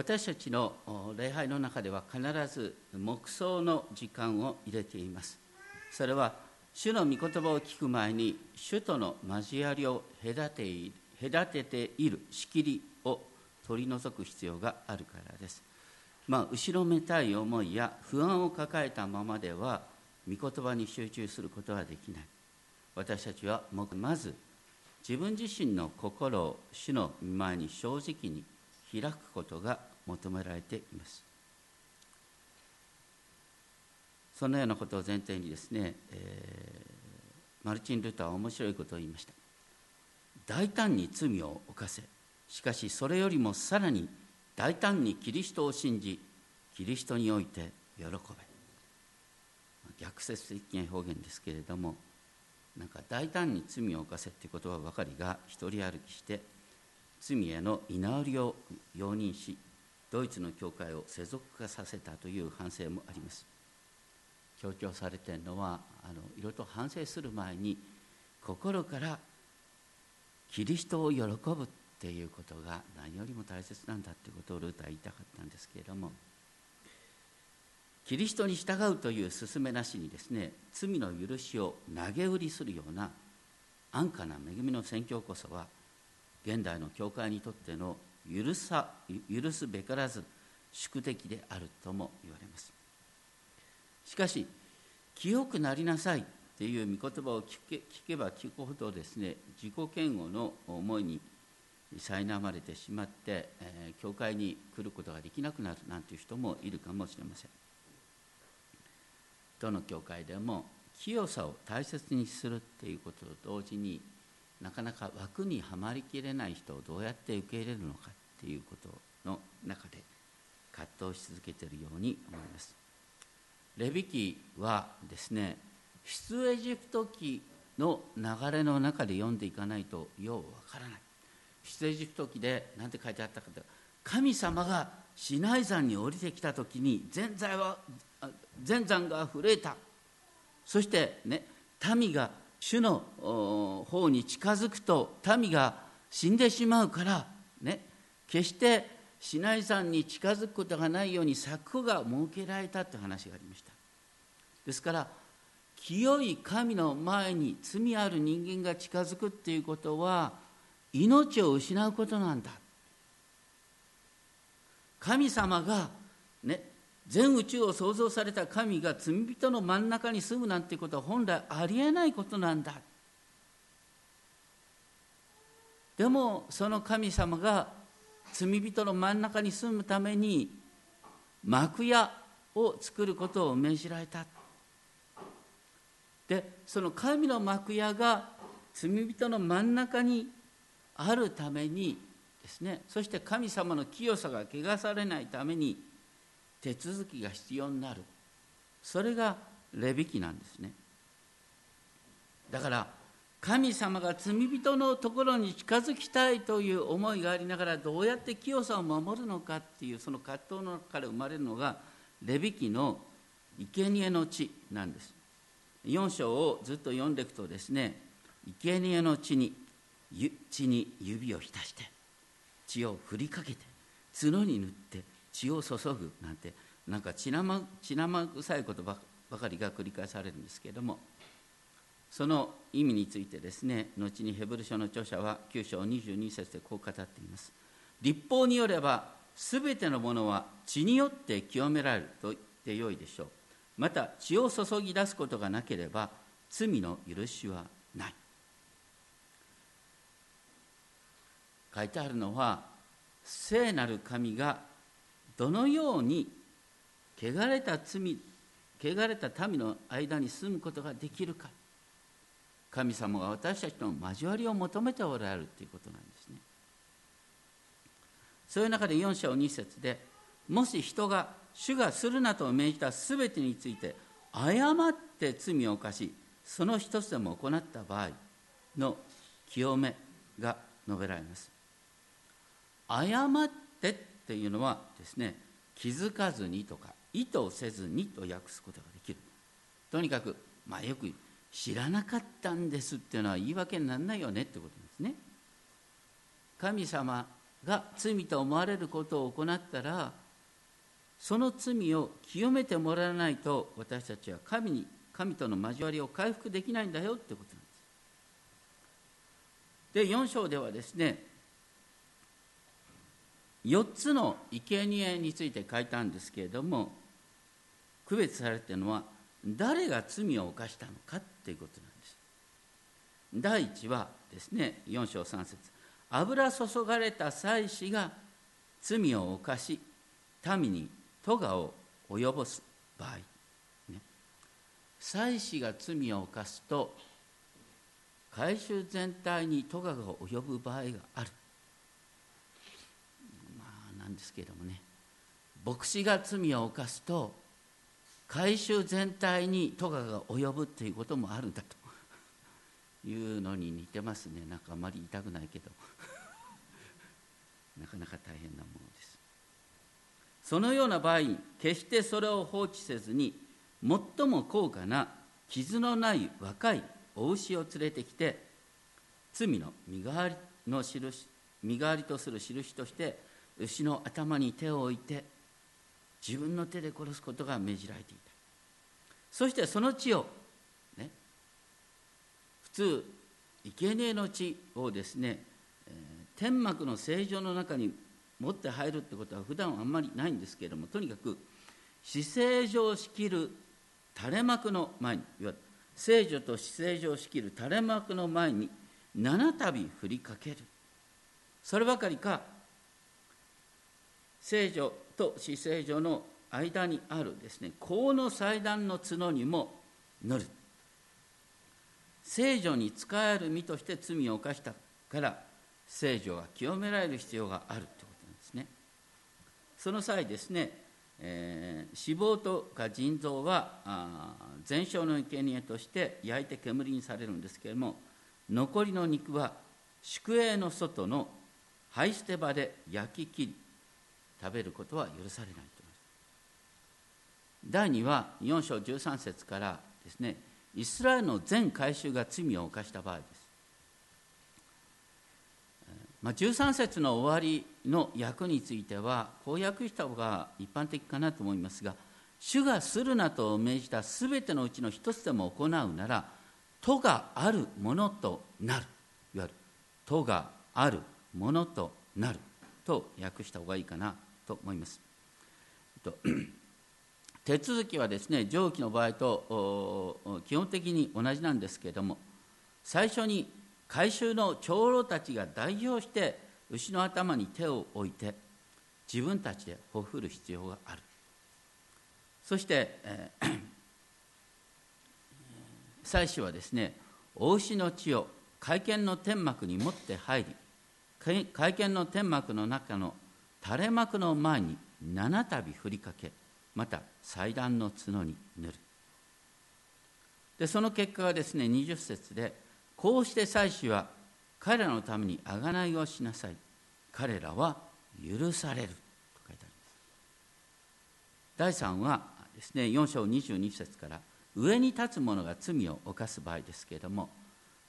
私たちの礼拝の中では必ず黙想の時間を入れています。それは主の御言葉を聞く前に主との交わりを隔ている隔てている仕切りを取り除く必要があるからです。まあ後ろめたい思いや不安を抱えたままでは御言葉に集中することはできない。私たちはまず自分自身の心を主の御前に正直に開くことが求められています。そのようなことを前提にですね、えー、マルチン・ルターは面白いことを言いました。大胆に罪を犯せ。しかしそれよりもさらに大胆にキリストを信じキリストにおいて喜べ。逆説的な表現ですけれどもなんか大胆に罪を犯せって言葉ばかりが一人歩きして罪への居直りを容認しドイツの教会を世俗化させたという反省もあります。強調されているのはあのいろいろと反省する前に心からキリストを喜ぶっていうことが何よりも大切なんだってことをルーターは言いたかったんですけれどもキリストに従うという勧めなしにですね罪の許しを投げ売りするような安価な恵みの宣教こそは現代の教会にとっての許さ許すべからず宿敵であるとも言われます。しかし清くなりなさいっていう御言葉を聞け聞けば聞くほどですね自己嫌悪の思いに苛まれてしまって、えー、教会に来ることができなくなるなんていう人もいるかもしれません。どの教会でも清さを大切にするっていうことと同時になかなか枠にはまりきれない人をどうやって受け入れるのかっていうことの中で葛藤し続けているように思います。レビ記はですね出エジプト記の流れの中で読んでいかないとようわからない。出エジプト記で何て書いてあったかと神様がシナイ山に降りてきた時に全財は全山が震えたそしてね民が主の方に近づくと民が死んでしまうからね決してシナイ山に近づくことがないように柵が設けられたという話がありました。ですから清い神の前に罪ある人間が近づくっていうことは命を失うことなんだ。神様が全宇宙を創造された神が罪人の真ん中に住むなんてことは本来ありえないことなんだ。でもその神様が罪人の真ん中に住むために幕屋を作ることを命じられた。でその神の幕屋が罪人の真ん中にあるためにですねそして神様の清さが汚されないために手続きが必要になる。それがレビ記なんですね。だから神様が罪人のところに近づきたいという思いがありながらどうやって清さを守るのかっていうその葛藤の中から生まれるのがレビ記の生贄の地なんです。4章をずっと読んでいくとですね生贄の地に地に指を浸して血を振りかけて角に塗って血を注ぐなんてなんか血生血生臭いことばかりが繰り返されるんですけれどもその意味についてですね後にヘブル書の著者は9章22節でこう語っています。立法によれば全てのものは血によって清められると言ってよいでしょう。また血を注ぎ出すことがなければ罪の許しはない。書いてあるのは聖なる神がどのように汚れた罪汚れた民の間に住むことができるか。神様が私たちの交わりを求めておられるということなんですね。そういう中で4章2節でもし人が主がするなと命じた全てについて誤って罪を犯しその一つでも行った場合の清めが述べられます。誤ってっていうのはですね気づかずにとか意図せずにと訳すことができるとにかくまあよく知らなかったんですっていうのは言い訳にならないよねってことですね神様が罪と思われることを行ったらその罪を清めてもらわないと私たちは神に神との交わりを回復できないんだよってことなんです。で4章ではですね4つの生贄について書いたんですけれども区別されているのは誰が罪を犯したのかっていうことなんです。第一はですね4章3節油注がれた祭司が罪を犯し民に咎を及ぼす場合、ね、祭司が罪を犯すと改宗全体に咎が及ぶ場合があるですけれどもね牧師が罪を犯すと改宗全体に咎が及ぶということもあるんだと。いうのに似てますね。なんかあまり言いたくないけど。なかなか大変なものです。そのような場合決してそれを放置せずに最も高価な傷のない若いお牛を連れてきて罪の身代わりの印身代わりとする印として牛の頭に手を置いて自分の手で殺すことが命じられていた。そしてその血をね普通生贄の血をですね、えー、天幕の正常の中に持って入るってことは普段はあんまりないんですけれどもとにかく死聖上を仕切る垂れ幕の前にいわゆる聖女と死聖女を仕切る垂れ幕の前に七度振りかける。そればかりか聖女と死聖女の間にあるですね甲の祭壇の角にも塗る。聖女に仕える身として罪を犯したから聖女が清められる必要があるということなんですね。その際ですね、えー、脂肪とか腎臓は全焼の生贄として焼いて煙にされるんですけれども残りの肉は宿営の外の灰捨て場で焼き切り食べることは許されないと第2は4章13節からですねイスラエルの全改宗が罪を犯した場合です、まあ、13節の終わりの訳についてはこう訳した方が一般的かなと思いますが主がするなと命じたすべてのうちの一つでも行うならとがあるものとなる。いわゆるとがあるものとなると訳した方がいいかな。と思います。手続きはですね上記の場合と基本的に同じなんですけれども最初に改宗の長老たちが代表して牛の頭に手を置いて自分たちでほふる必要があるそして、えー、祭司はですねお牛の血を会見の天幕に持って入り会見の天幕の中の垂れ幕の前に七度振りかけまた祭壇の角に塗る。でその結果がですね20節でこうして祭司は彼らのために贖いをしなさい。彼らは許される。と書いてあります。第3はですね4章22節から上に立つ者が罪を犯す場合ですけれども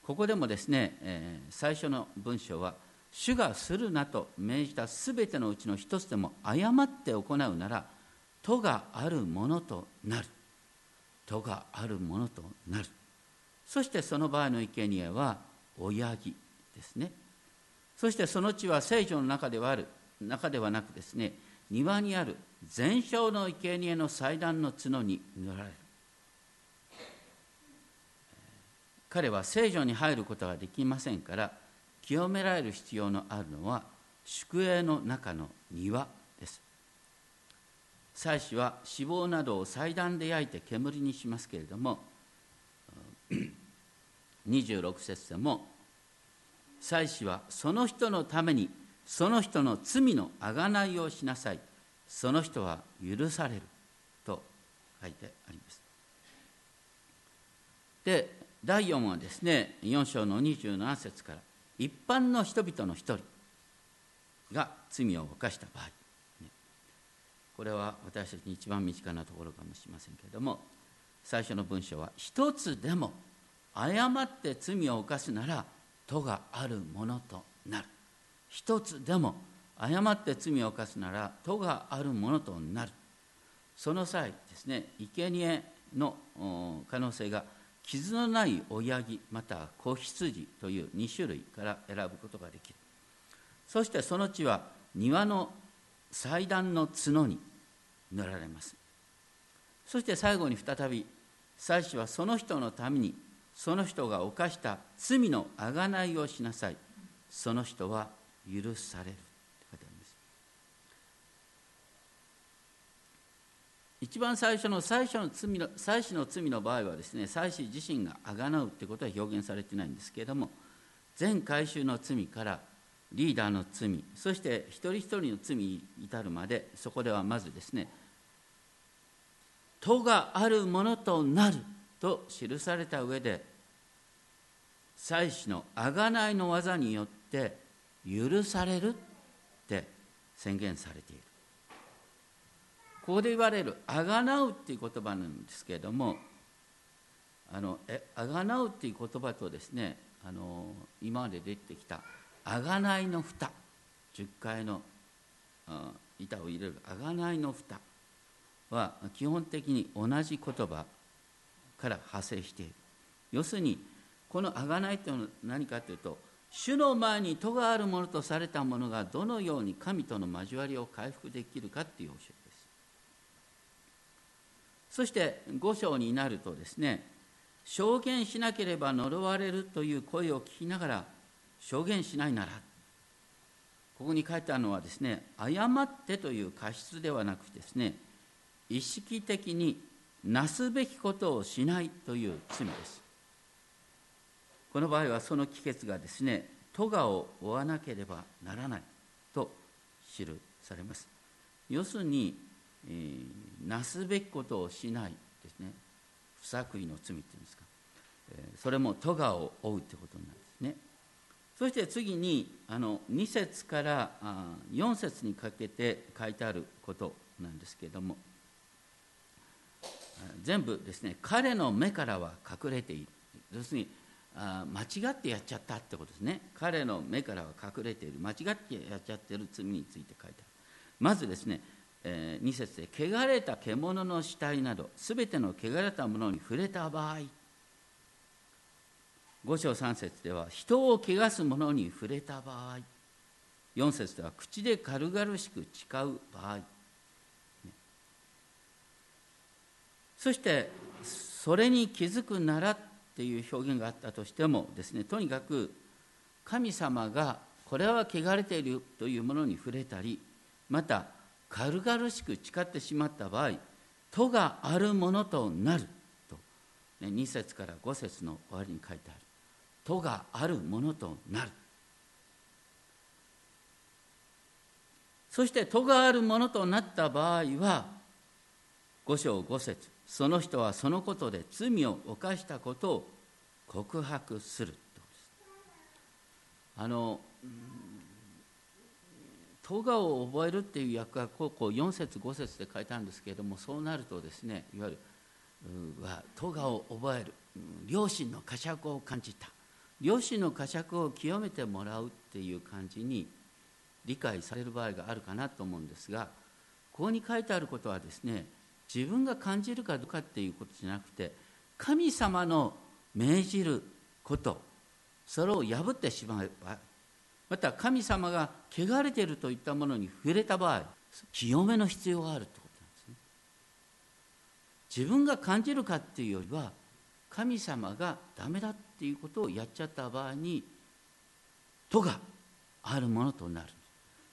ここでもですね、えー、最初の文章は主がするなと命じたすべてのうちの一つでも誤って行うならとがあるものとなる。とがあるものとなる。そしてその場合の生贄は親木ですね。そしてその地は聖女の中ではある。中ではなくですね庭にある全焼の生贄の祭壇の角に塗られる。彼は聖女に入ることができませんから清められる必要のあるのは宿営の中の庭です。祭司は脂肪などを祭壇で焼いて煙にしますけれども26節でも祭司はその人のためにその人の罪のあがないをしなさい。その人は許される。と書いてあります。で第4はですね4章の27節から。一般の人々の一人が罪を犯した場合。ね。これは私たちに一番身近なところかもしれませんけれども最初の文章は一つでも誤って罪を犯すならとがあるものとなる。一つでも誤って罪を犯すなら戸があるものとなる。その際ですね生贄の可能性が傷のない親木または子羊という2種類から選ぶことができる。そしてその地は庭の祭壇の角に塗られます。そして最後に再び祭司はその人のためにその人が犯した罪の贖いをしなさい。その人は許される。一番最初の最初の罪の祭司の罪の場合はですね祭司自身があがなうってことは表現されてないんですけれども全回収の罪からリーダーの罪そして一人一人の罪に至るまでそこではまずですね「戸があるものとなる」と記された上で祭司の贖いの技によって許されるって宣言されている。ここで言われる「あがなう」っていう言葉なんですけれどもあのえあがなうっていう言葉とですねあの今まで出てきた「あがないの蓋」10階の板を入れる「あがないの蓋」は基本的に同じ言葉から派生している。要するにこの「あがない」というのは何かというと主の前に戸があるものとされたものがどのように神との交わりを回復できるかっていう教えそして5章になるとですね証言しなければ呪われるという声を聞きながら証言しないならここに書いてあるのはですね誤ってという過失ではなくですね意識的になすべきことをしないという罪です。この場合はその帰結がですね咎を負わなければならないと記されます。要するにえ、なすべきことをしないですね。不作為の罪っていうんですか、え、それも咎を負うってことなんですね。そして次にあの2節からあ4節にかけて書いてあることなんですけれども。全部ですね彼の目からは隠れている。要するにあ間違ってやっちゃったってことですね。彼の目からは隠れている。間違ってやっちゃってる罪について書いてある。まずですねえー、2節で汚れた獣の死体などすべての汚れたものに触れた場合。5章3節では人を汚すものに触れた場合。4節では口で軽々しく誓う場合、ね、そしてそれに気づくならっていう表現があったとしてもですねとにかく神様がこれは汚れているというものに触れたりまた軽々しく誓ってしまった場合戸があるものとなる。と、ね、2節から5節の終わりに書いてある。戸があるものとなる。そして戸があるものとなった場合は5章5節その人はそのことで罪を犯したことを告白する。あのトガを覚えるっていう訳はこうこう4節5節で書いてあるんですけれどもそうなるとですねいわゆるはトガを覚える。両親の呵責を感じた。両親の呵責を清めてもらうっていう感じに理解される場合があるかなと思うんですがここに書いてあることはですね自分が感じるかどうかっていうことじゃなくて神様の命じることそれを破ってしまえばまた神様が汚れているといったものに触れた場合清めの必要があるということなんですね。自分が感じるかっていうよりは神様がダメだっていうことをやっちゃった場合に戸があるものとなる。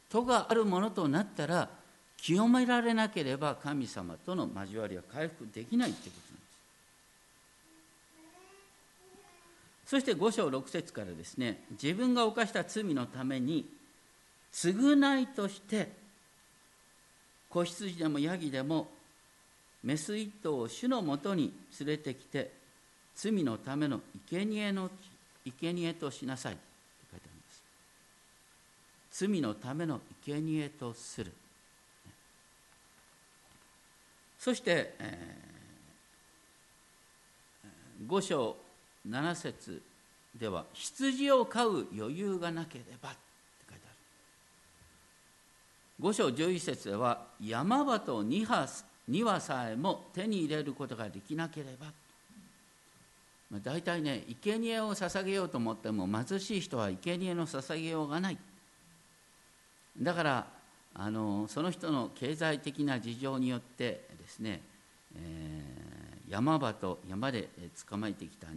戸があるものとなったら清められなければ神様との交わりは回復できないということなんですそして5章6節からですね自分が犯した罪のために償いとして子羊でもヤギでもメス一頭を主のもとに連れてきて罪のための生贄の生贄としなさい。って書いてあります。罪のための生贄とする。そして、えー、5章7節では羊を飼う余裕がなければって書いてある。5章11節では山場と2羽 ,2 羽さえも手に入れることができなければ、まあ、大体ね生贄を捧げようと思っても貧しい人は生贄の捧げようがない。だからあのその人の経済的な事情によってですね、えー、山場と山で捕まえてきた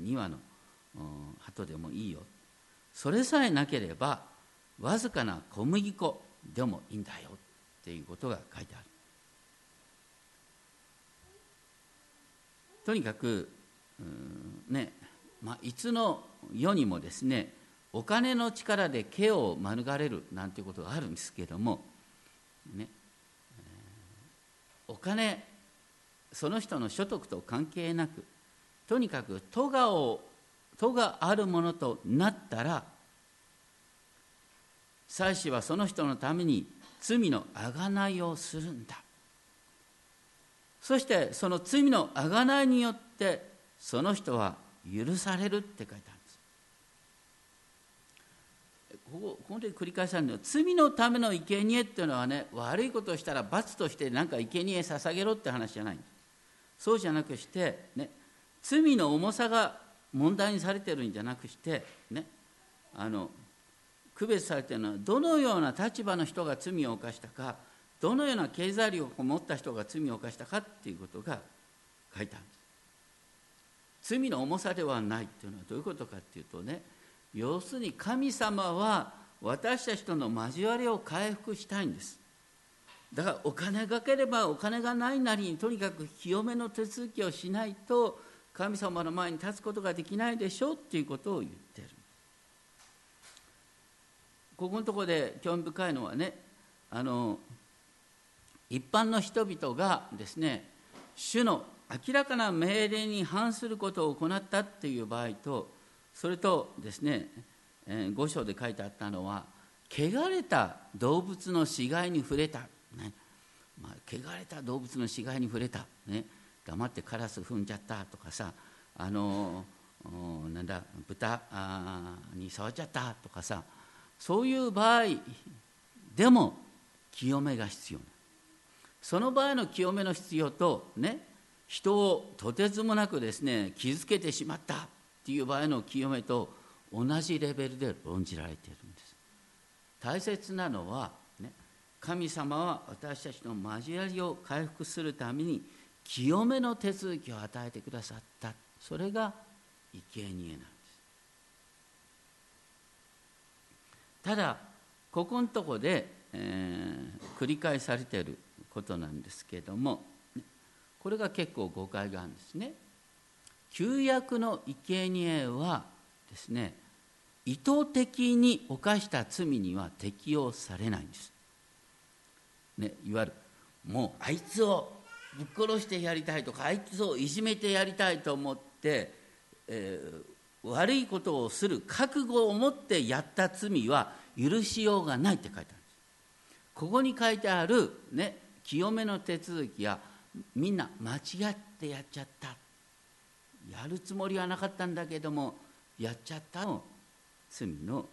2羽の鳩でもいいよ。それさえなければわずかな小麦粉でもいいんだよっていうことが書いてある。とにかくねまあ、いつの世にもですねお金の力で毛を免れるなんていうことがあるんですけども、ね、お金その人の所得と関係なくとにかく戸がを戸があるものとなったら祭司はその人のために罪の贖いをするんだ。そしてその罪の贖いによってその人は許されるって書いてあるんです。ここここで繰り返されるのは罪のための生贄っていうのはね悪いことをしたら罰として何か生贄捧げろって話じゃないんです。そうじゃなくしてね罪の重さが問題にされてるんじゃなくしてねあの区別されてるのはどのような立場の人が罪を犯したかどのような経済力を持った人が罪を犯したかっていうことが書いてあるんです。罪の重さではないっていうのはどういうことかっていうとね要するに神様は私たちとの交わりを回復したいんです。だからお金がければお金がないなりにとにかく清めの手続きをしないと神様の前に立つことができないでしょうっていうことを言ってる。ここのところで興味深いのはねあの一般の人々がですね主の明らかな命令に反することを行ったっていう場合とそれとですね五章で書いてあったのは汚れた動物の死骸に触れた、ね。まあ、汚れた動物の死骸に触れた、ね、黙ってカラス踏んじゃったとかさ。あのなんだ豚に触っちゃった。とかさ。そういう場合でも清めが必要。その場合の清めの必要とね。人をとてつもなくですね傷つけてしまった。っていう場合の清めと同じレベルで論じられているんです。大切なのは、神様は私たちの交わりを回復するために清めの手続きを与えてくださったそれが生贄なんですただここのとこで、えー、繰り返されていることなんですけれどもこれが結構誤解があるんですね。旧約の生贄はですね意図的に犯した罪には適用されないんです、ね、いわゆるもうあいつをぶっ殺してやりたいとかあいつをいじめてやりたいと思って、えー、悪いことをする覚悟を持ってやった罪は許しようがないって書いてあるんです。ここに書いてある、ね、清めの手続きやみんな間違ってやっちゃった。やるつもりはなかったんだけどもやっちゃったの罪の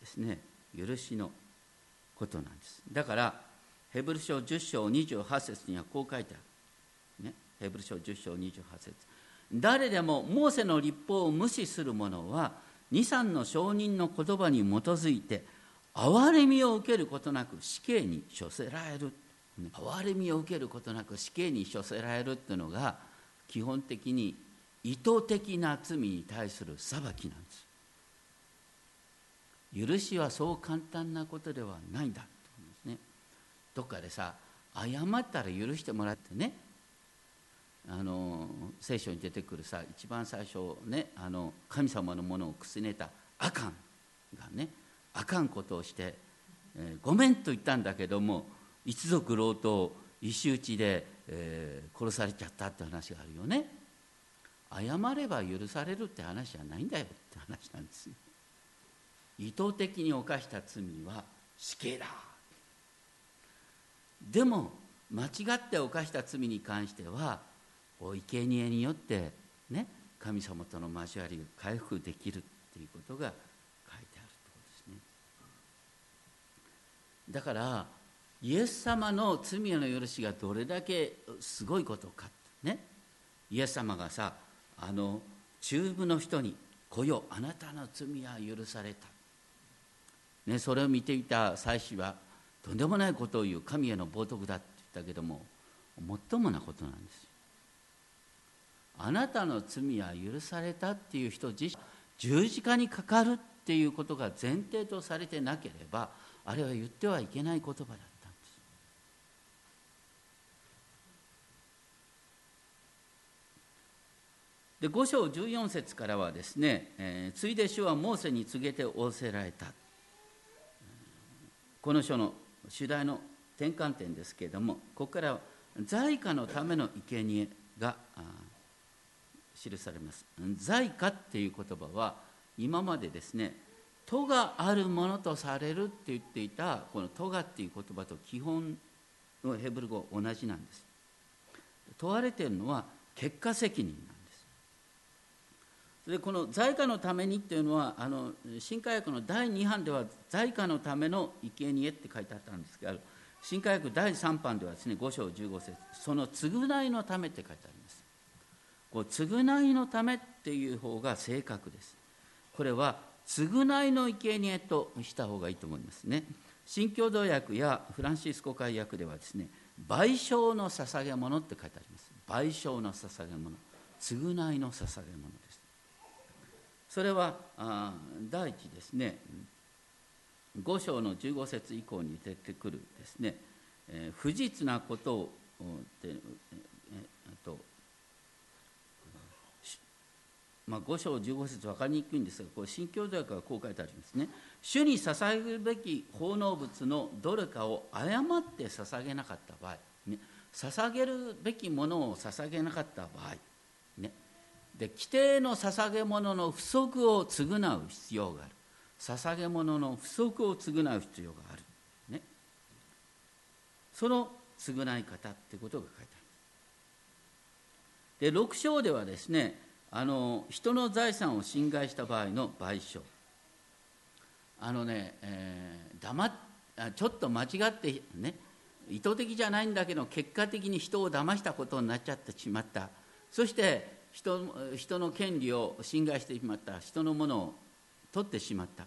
ですね許しのことなんです。だからヘブル書10章28節にはこう書いてある、ね、ヘブル書10章28節。誰でもモーセの立法を無視する者は23の証人の言葉に基づいて憐れみを受けることなく死刑に処せられる。憐れみを受けることなく死刑に処せられるっていうのが基本的に意図的な罪に対する裁きなんです。許しはそう簡単なことではないんだ。どっかでさ謝ったら許してもらってね。あの聖書に出てくるさ一番最初ねあの神様のものをくすねたあかんがねあかんことをして、えー、ごめんと言ったんだけども一族老頭石打ちで、えー、殺されちゃったって話があるよね。謝れば許されるって話じゃないんだよって話なんですよ。意図的に犯した罪は死刑だ。でも間違って犯した罪に関してはお生贄によってね神様との交わりが回復できるっていうことが書いてあるところですね。だからイエス様の罪への許しがどれだけすごいことかね。イエス様がさあの中部の人に「来よあなたの罪は許された」ね、それを見ていた祭司はとんでもないことを言う神への冒涜だって言ったけどももっともなことなんですあなたの罪は許されたっていう人自身十字架にかかるっていうことが前提とされてなければあれは言ってはいけない言葉だったんです。で5章14節からはですね、えー、ついで主はモーセに告げて仰せられた。この書の主題の転換点ですけれどもここからは在家のための生贄が記されます。在家っていう言葉は今までですね「都があるものとされる」って言っていたこの「都が」っていう言葉と基本のヘブル語同じなんです。問われているのは結果責任なんです。でこの在家のためにっていうのはあの新科学の第2版では在家のための生贄って書いてあったんですけど新科学第3版ではですね5章15節その償いのためって書いてあります。こう償いのためっていう方が正確です。これは償いの生贄とした方がいいと思いますね。新共同訳やフランシスコ会訳ではですね賠償の捧げ物って書いてあります。賠償の捧げ物。償いの捧げ物。ですそれは第一ですね。5章の15節以降に出てくるですね、えー、不実なことをで、え、とまあ、5章15節分かりにくいんですがこれ新教条約はこう書いてありますね。主に捧げるべき奉納物のどれかを誤って捧げなかった場合、ね、捧げるべきものを捧げなかった場合、ね、で規定の捧げ物の不足を償う必要がある。捧げ物の不足を償う必要がある、ね、その償い方ってことが書いてある。で6章ではですねあの人の財産を侵害した場合の賠償。あのね、えー、黙っちょっと間違ってね意図的じゃないんだけど結果的に人を騙したことになっちゃってしまった。そして人人の権利を侵害してしまった人のものを取ってしまった。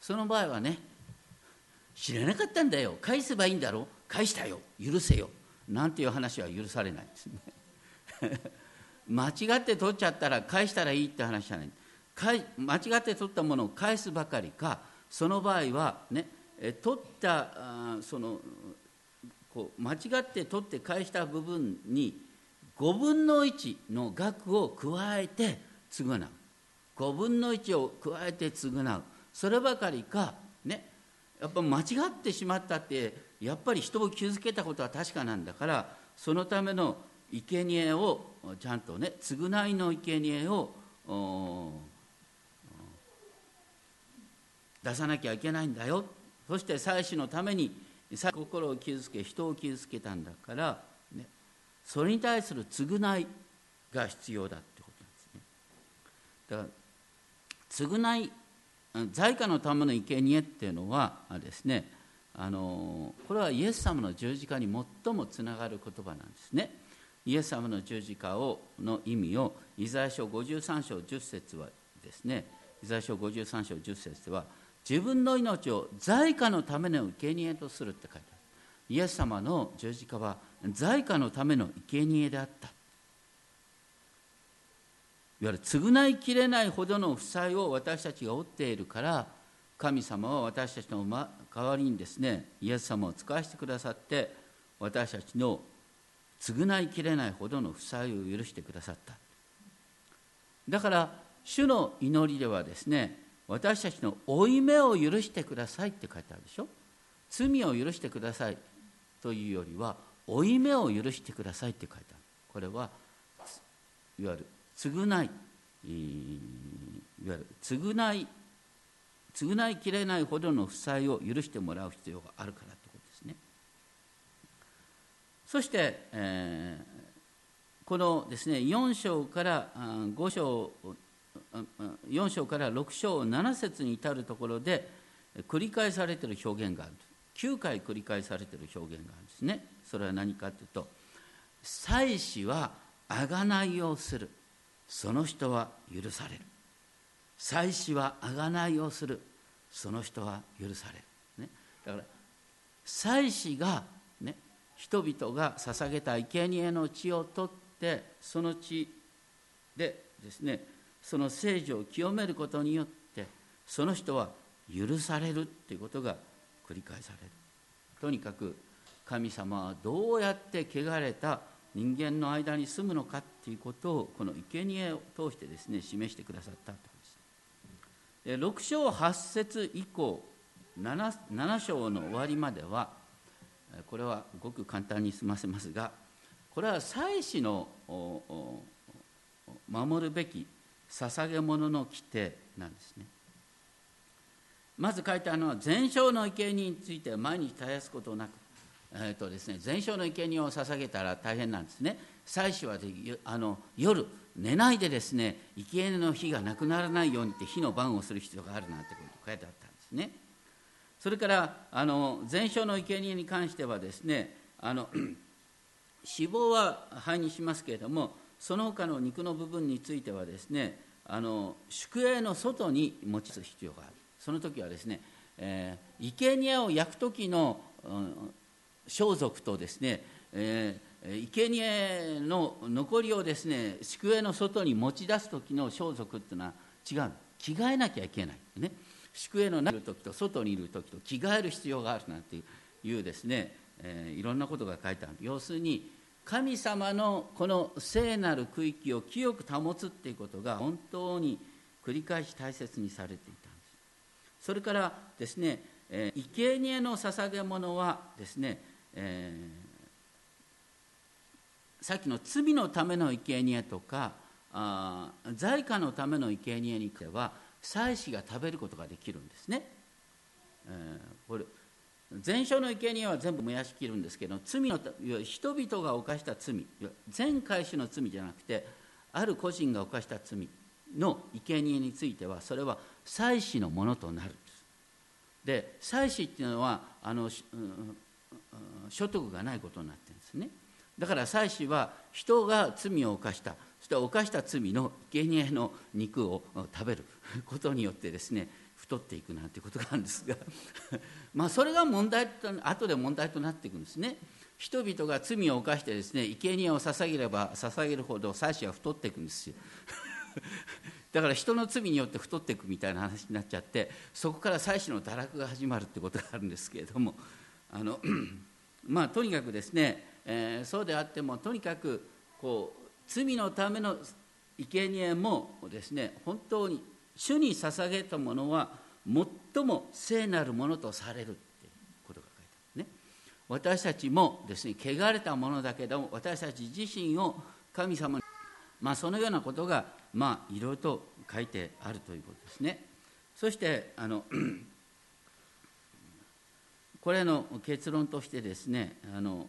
その場合はね知らなかったんだよ。返せばいいんだろ。返したよ。許せよ。なんていう話は許されないですね。間違って取っちゃったら返したらいいって話じゃない。間違って取ったものを返すばかりかその場合はね取ったそのこう間違って取って返した部分に5分の1の額を加えて償う。5分の1を加えて償う。そればかりかね。やっぱ間違ってしまったってやっぱり人を傷つけたことは確かなんだからそのための生贄をちゃんとね償いの生贄を出さなきゃいけないんだよ。そして祭祀のために心を傷つけ人を傷つけたんだから、それに対する償いが必要だってことなんですねだから償い在家のための生贄っていうのはですねあのこれはイエス様の十字架に最もつながる言葉なんですね。イエス様の十字架をの意味をイザヤ書53章10節はですねイザヤ書53章10節では自分の命を在家のための生贄とするって書いてあるイエス様の十字架は在家のための生贄であった。いわゆる償いきれないほどの負債を私たちが負っているから神様は私たちの代わりにですねイエス様を使わせてくださって私たちの償いきれないほどの負債を許してくださった。だから主の祈りではですね私たちの負い目を許してくださいって書いてあるでしょ。罪を許してくださいというよりは負い目を許してくださいって書いてある。これはいわゆる償い。いわゆる償い償いきれないほどの負債を許してもらう必要があるからってことですね。そして、えー、このですね4章から5章4章から6章7節に至るところで繰り返されている表現がある。9回繰り返されている表現があるんですね。それは何かというと祭司は贖いをする。その人は許される。祭司は贖いをする。その人は許される、ね、だから祭司が、ね、人々が捧げた生贄の血を取ってその血でですねその聖女を清めることによってその人は許されるっていうことが繰り返される。とにかく神様はどうやって汚れた人間の間に住むのかっていうことをこの生贄を通してですね示してくださったとで6章8節以降 7, 7章の終わりまではこれはごく簡単に済ませますがこれは祭司の守るべき捧げ物の規定なんですね。まず書いてあるのは全焼の生贄について毎日絶やすことなく、えーとですね、全焼の生贄を捧げたら大変なんですね。祭司はあの夜寝ないでですね生贄の火がなくならないようにって火の番をする必要があるなんてこと書いてあったんですね。それからあの全焼の生贄に関してはですねあの 脂肪は肺にしますけれどもその他の肉の部分についてはですねあの宿営の外に持ち出す必要がある。その時はですね、えー、生贄を焼く時の、うん、装束とですね、えー、生贄の残りをですね宿営の外に持ち出す時の装束っていうのは違う。着替えなきゃいけない。ね。宿営の中にいる時と外にいる時と着替える必要があるなんていうですね、えー、いろんなことが書いてある。要するに神様のこの聖なる区域を清く保つっていうことが本当に繰り返し大切にされていたんです。それからですね、えー、生贄の捧げ物はですね、えー、さっきの罪のための生贄とかあ財貨のための生贄にては祭司が食べることができるんですね、えー、これ全焼の生贄は全部燃やしきるんですけど罪の人々が犯した罪全回収の罪じゃなくてある個人が犯した罪の生贄についてはそれは祭祀のものとなるんです。で祭祀っていうのはあの、所得がないことになってるんですね。だから祭祀は人が罪を犯した。そして犯した罪の生贄の肉を食べる。ことによってですね太っていくなんてことがあるんですが。まあそれが問題と後で問題となっていくんですね。人々が罪を犯してですね生贄を捧げれば捧げるほど妻子は太っていくんですよ。だから人の罪によって太っていくみたいな話になっちゃってそこから妻子の堕落が始まるってことがあるんですけれども。あの まあとにかくですね、えー、そうであってもとにかくこう罪のための生贄もですね本当に主に捧げたものは最も聖なるものとされるっていうことが書いてあるね。私たちもですね汚れたものだけども私たち自身を神様にまあそのようなことがまあいろいろと書いてあるということですね。そしてあのこれの結論としてですねあの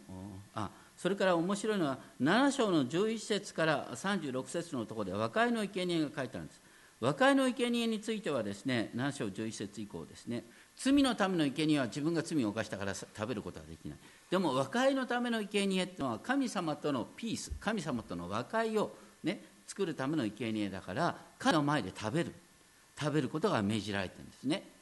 あそれから面白いのは7章の11節から36節のところで和解の生贄が書いてあるんです。和解の生贄についてはですね7章11節以降ですね罪のための生贄は自分が罪を犯したから食べることはできない。でも和解のための生贄っていうのは神様とのピース神様との和解をね作るための生贄だから彼の前で食べる。食べることが命じられてるんですね。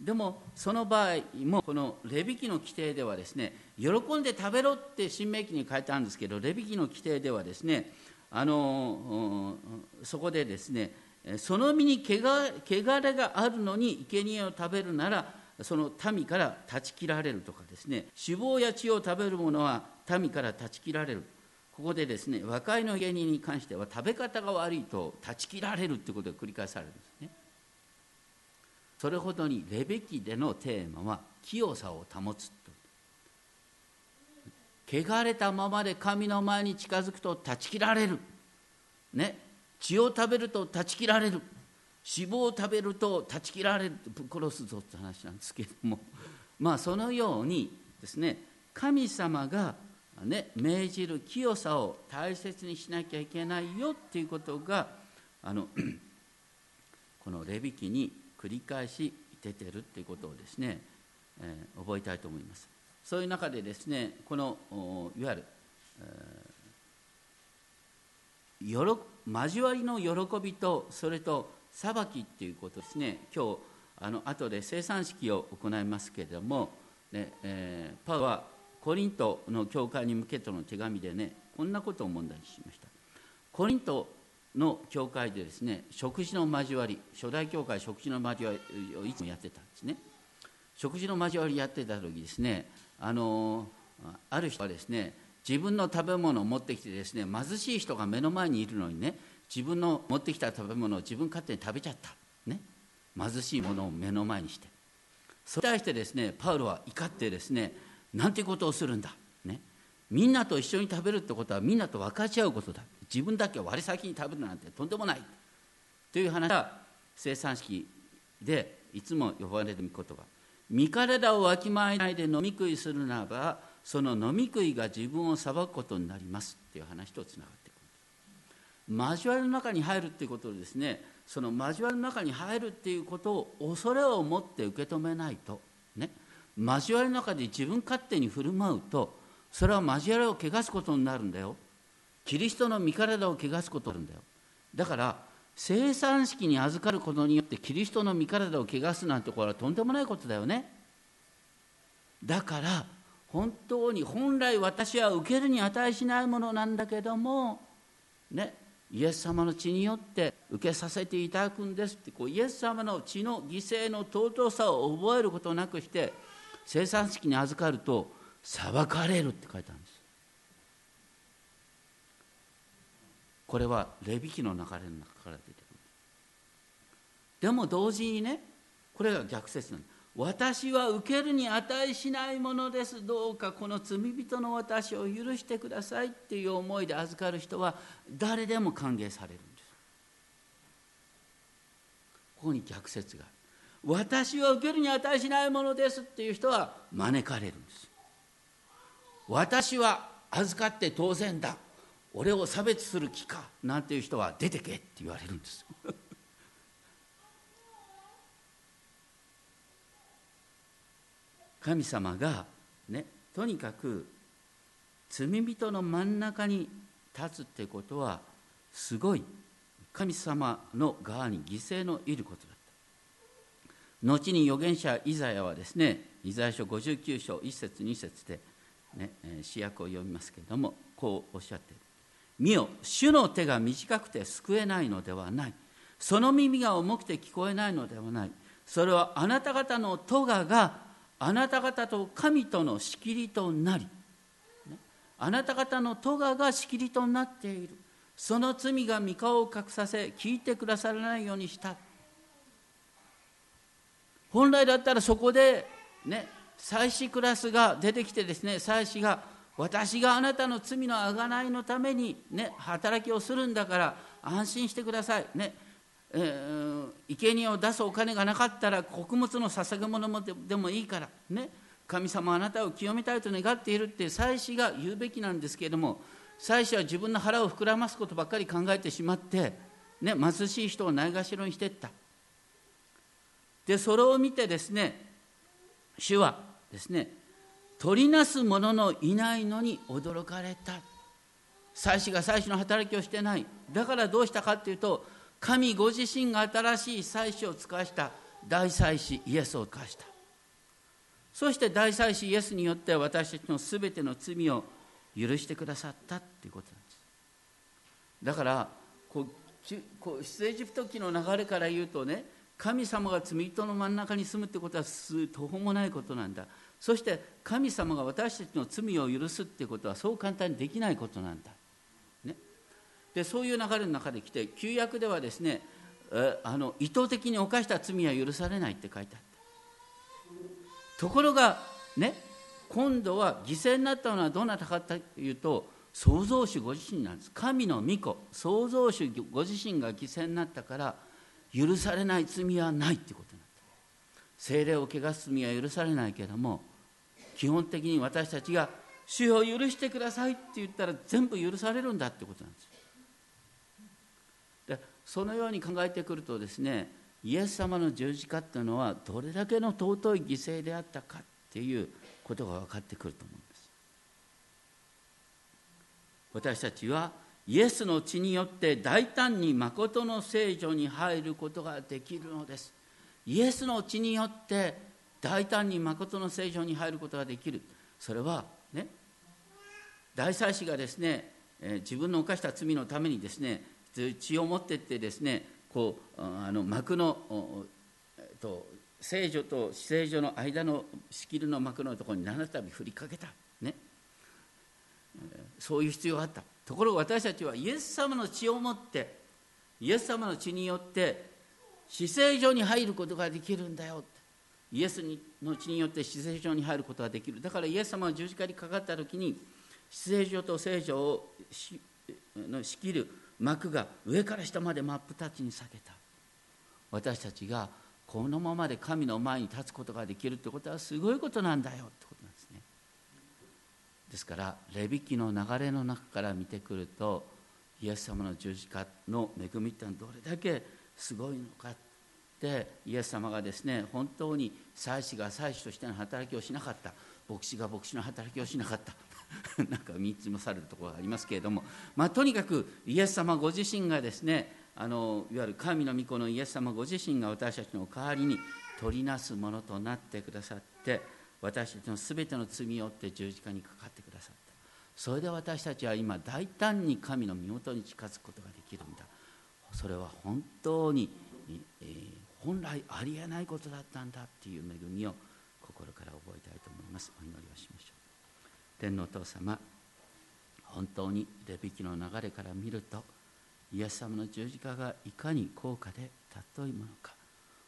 でもその場合もこのレビ記の規定ではですね喜んで食べろって新明記に書いてあるんですけどレビ記の規定ではですねあのそこでですねその身に汚れがあるのに生贄を食べるならその民から断ち切られるとかですね脂肪や血を食べる者は民から断ち切られる。ここでですね和解の生贄に関しては食べ方が悪いと断ち切られるということが繰り返されるんですね。それほどにレベキでのテーマは清さを保つと。汚れたままで神の前に近づくと断ち切られる。ね。血を食べると断ち切られる。脂肪を食べると断ち切られる。ぶっ殺すぞって話なんですけども。まあそのようにですね。神様が、ね、命じる清さを大切にしなきゃいけないよっていうことがあの このレビ記に繰り返し出てるっていうことをですねえー、覚えたいと思います。そういう中でですねこのいわゆる、えー、よろ交わりの喜びとそれと裁きっていうことですね。今日あの後で生産式を行いますけれども、ねえー、パウはコリントの教会に向けての手紙でねこんなことを問題にしました。コリントの教会でですね食事の交わり初代教会食事の交わりをいつもやってたんですね。食事の交わりやってた時ですねあのある人はですね自分の食べ物を持ってきてですね貧しい人が目の前にいるのにね自分の持ってきた食べ物を自分勝手に食べちゃった。ね。貧しいものを目の前にして。それに対してですねパウロは怒ってですねなんてことをするんだ、ね、みんなと一緒に食べるってことはみんなと分かち合うことだ。自分だけ割り先に食べるなんてとんでもない。という話は生産式でいつも呼ばれる言葉身体をわきまえないで飲み食いするならばその飲み食いが自分を裁くことになりますっていう話とつながっていくる。交わりの中に入るっていうことでですねその交わりの中に入るっていうことを恐れを持って受け止めないと。ね。交わりの中で自分勝手に振る舞うとそれは交わりを汚すことになるんだよ。キリストの身体を汚すことなるんだよ。だから生産式に預かることによってキリストの身体を汚すなんてこれはとんでもないことだよね。だから本当に本来私は受けるに値しないものなんだけどもねイエス様の血によって受けさせていただくんですってこうイエス様の血の犠牲の尊さを覚えることなくして生産式に預かると裁かれるって書いてあるんです。これはレビキの流れの中から出てくる。でも同時にねこれが逆説なの私は受けるに値しないものです。どうかこの罪人の私を許してくださいっていう思いで預かる人は誰でも歓迎されるんです。ここに逆説がある。私は受けるに値しないものですっていう人は招かれるんです。私は預かって当然だ。俺を差別する気かなんていう人は出てけって言われるんですよ。神様がねとにかく罪人の真ん中に立つってことはすごい神様の側に犠牲のいることだった。後に預言者イザヤはですねイザヤ書59章1節2節で、ね、主役を読みますけれどもこうおっしゃっている「見よ。主の手が短くて救えないのではない。その耳が重くて聞こえないのではない。それはあなた方の咎があなた方と神との仕切りとなり、あなた方の咎が仕切りとなっている。その罪が御顔を隠させ聞いてくださらないようにした。本来だったらそこでね祭司クラスが出てきてですね祭司が私があなたの罪のあがないのためにね働きをするんだから安心してください。ね。えー、生贄を出すお金がなかったら穀物の捧げ物もでもいいからね。神様あなたを清めたいと願っているって祭司が言うべきなんですけれども祭司は自分の腹を膨らますことばっかり考えてしまって、ね、貧しい人をないがしろにしていった。でそれを見てですね主はですね取りなす者のいないのに驚かれた。祭司が祭司の働きをしてない。だからどうしたかっていうと神ご自身が新しい祭司を使わした。大祭司イエスを使わした。そして大祭司イエスによって私たちのすべての罪を許してくださったっていうことなんです。だからこうこう出エジプト記の流れから言うとね神様が罪人の真ん中に住むってことは途方もないことなんだ。そして神様が私たちの罪を許すっていうことはそう簡単にできないことなんだ。ね。でそういう流れの中で来て旧約ではですねあの意図的に犯した罪は許されないって書いてあった。ところがね今度は犠牲になったのはどなたかというと創造主ご自身なんです。神の御子創造主ご自身が犠牲になったから許されない罪はないってことになった精霊を汚す罪は許されないけども基本的に私たちが主を許してくださいって言ったら全部許されるんだってことなんです。でそのように考えてくるとですねイエス様の十字架っていうのはどれだけの尊い犠牲であったかっていうことが分かってくると思うんです。私たちはイエスの血によって大胆に誠の聖女に入ることができるのです。イエスの血によって大胆に誠の聖女に入ることができる。それはね大祭司がですね、え、自分の犯した罪のためにですね血を持ってってですねこうあの幕の、えっと、聖女と死聖女の間の仕切りの幕のところに7度振りかけた、ね、そういう必要があった。ところが私たちはイエス様の血を持ってイエス様の血によって死聖所に入ることができるんだよイエスの血によって死聖所に入ることができる。だからイエス様が十字架にかかった時に死聖所と聖所をしの仕切る幕が上から下まで真っ二つに裂けた。私たちがこのままで神の前に立つことができるってことはすごいことなんだよってことなんですね。ですからレビ記の流れの中から見てくるとイエス様の十字架の恵みってのはどれだけすごいのかってイエス様がですね本当に祭司が祭司としての働きをしなかった。牧師が牧師の働きをしなかった。なんか3つもされるところがありますけれども、まあ、とにかくイエス様ご自身がですねあのいわゆる神の御子のイエス様ご自身が私たちの代わりに取りなすものとなってくださって私たちの全ての罪を負って十字架にかかってくださった。それで私たちは今大胆に神の身元に近づくことができるんだ。それは本当に、えー、本来ありえないことだったんだっていう恵みを心から覚えたいと思います。お祈りをしましょう。天皇お父様本当にレビキの流れから見るとイエス様の十字架がいかに高価で尊いものか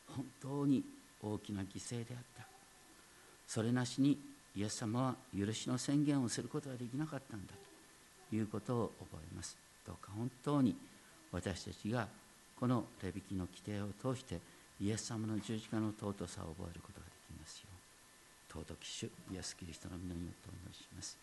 本当に大きな犠牲であった。それなしにイエス様は許しの宣言をすることができなかったんだということを覚えます。どうか本当に私たちがこのレビキの規定を通してイエス様の十字架の尊さを覚えることができますよ尊き主イエス・キリストの皆によってお祈りします。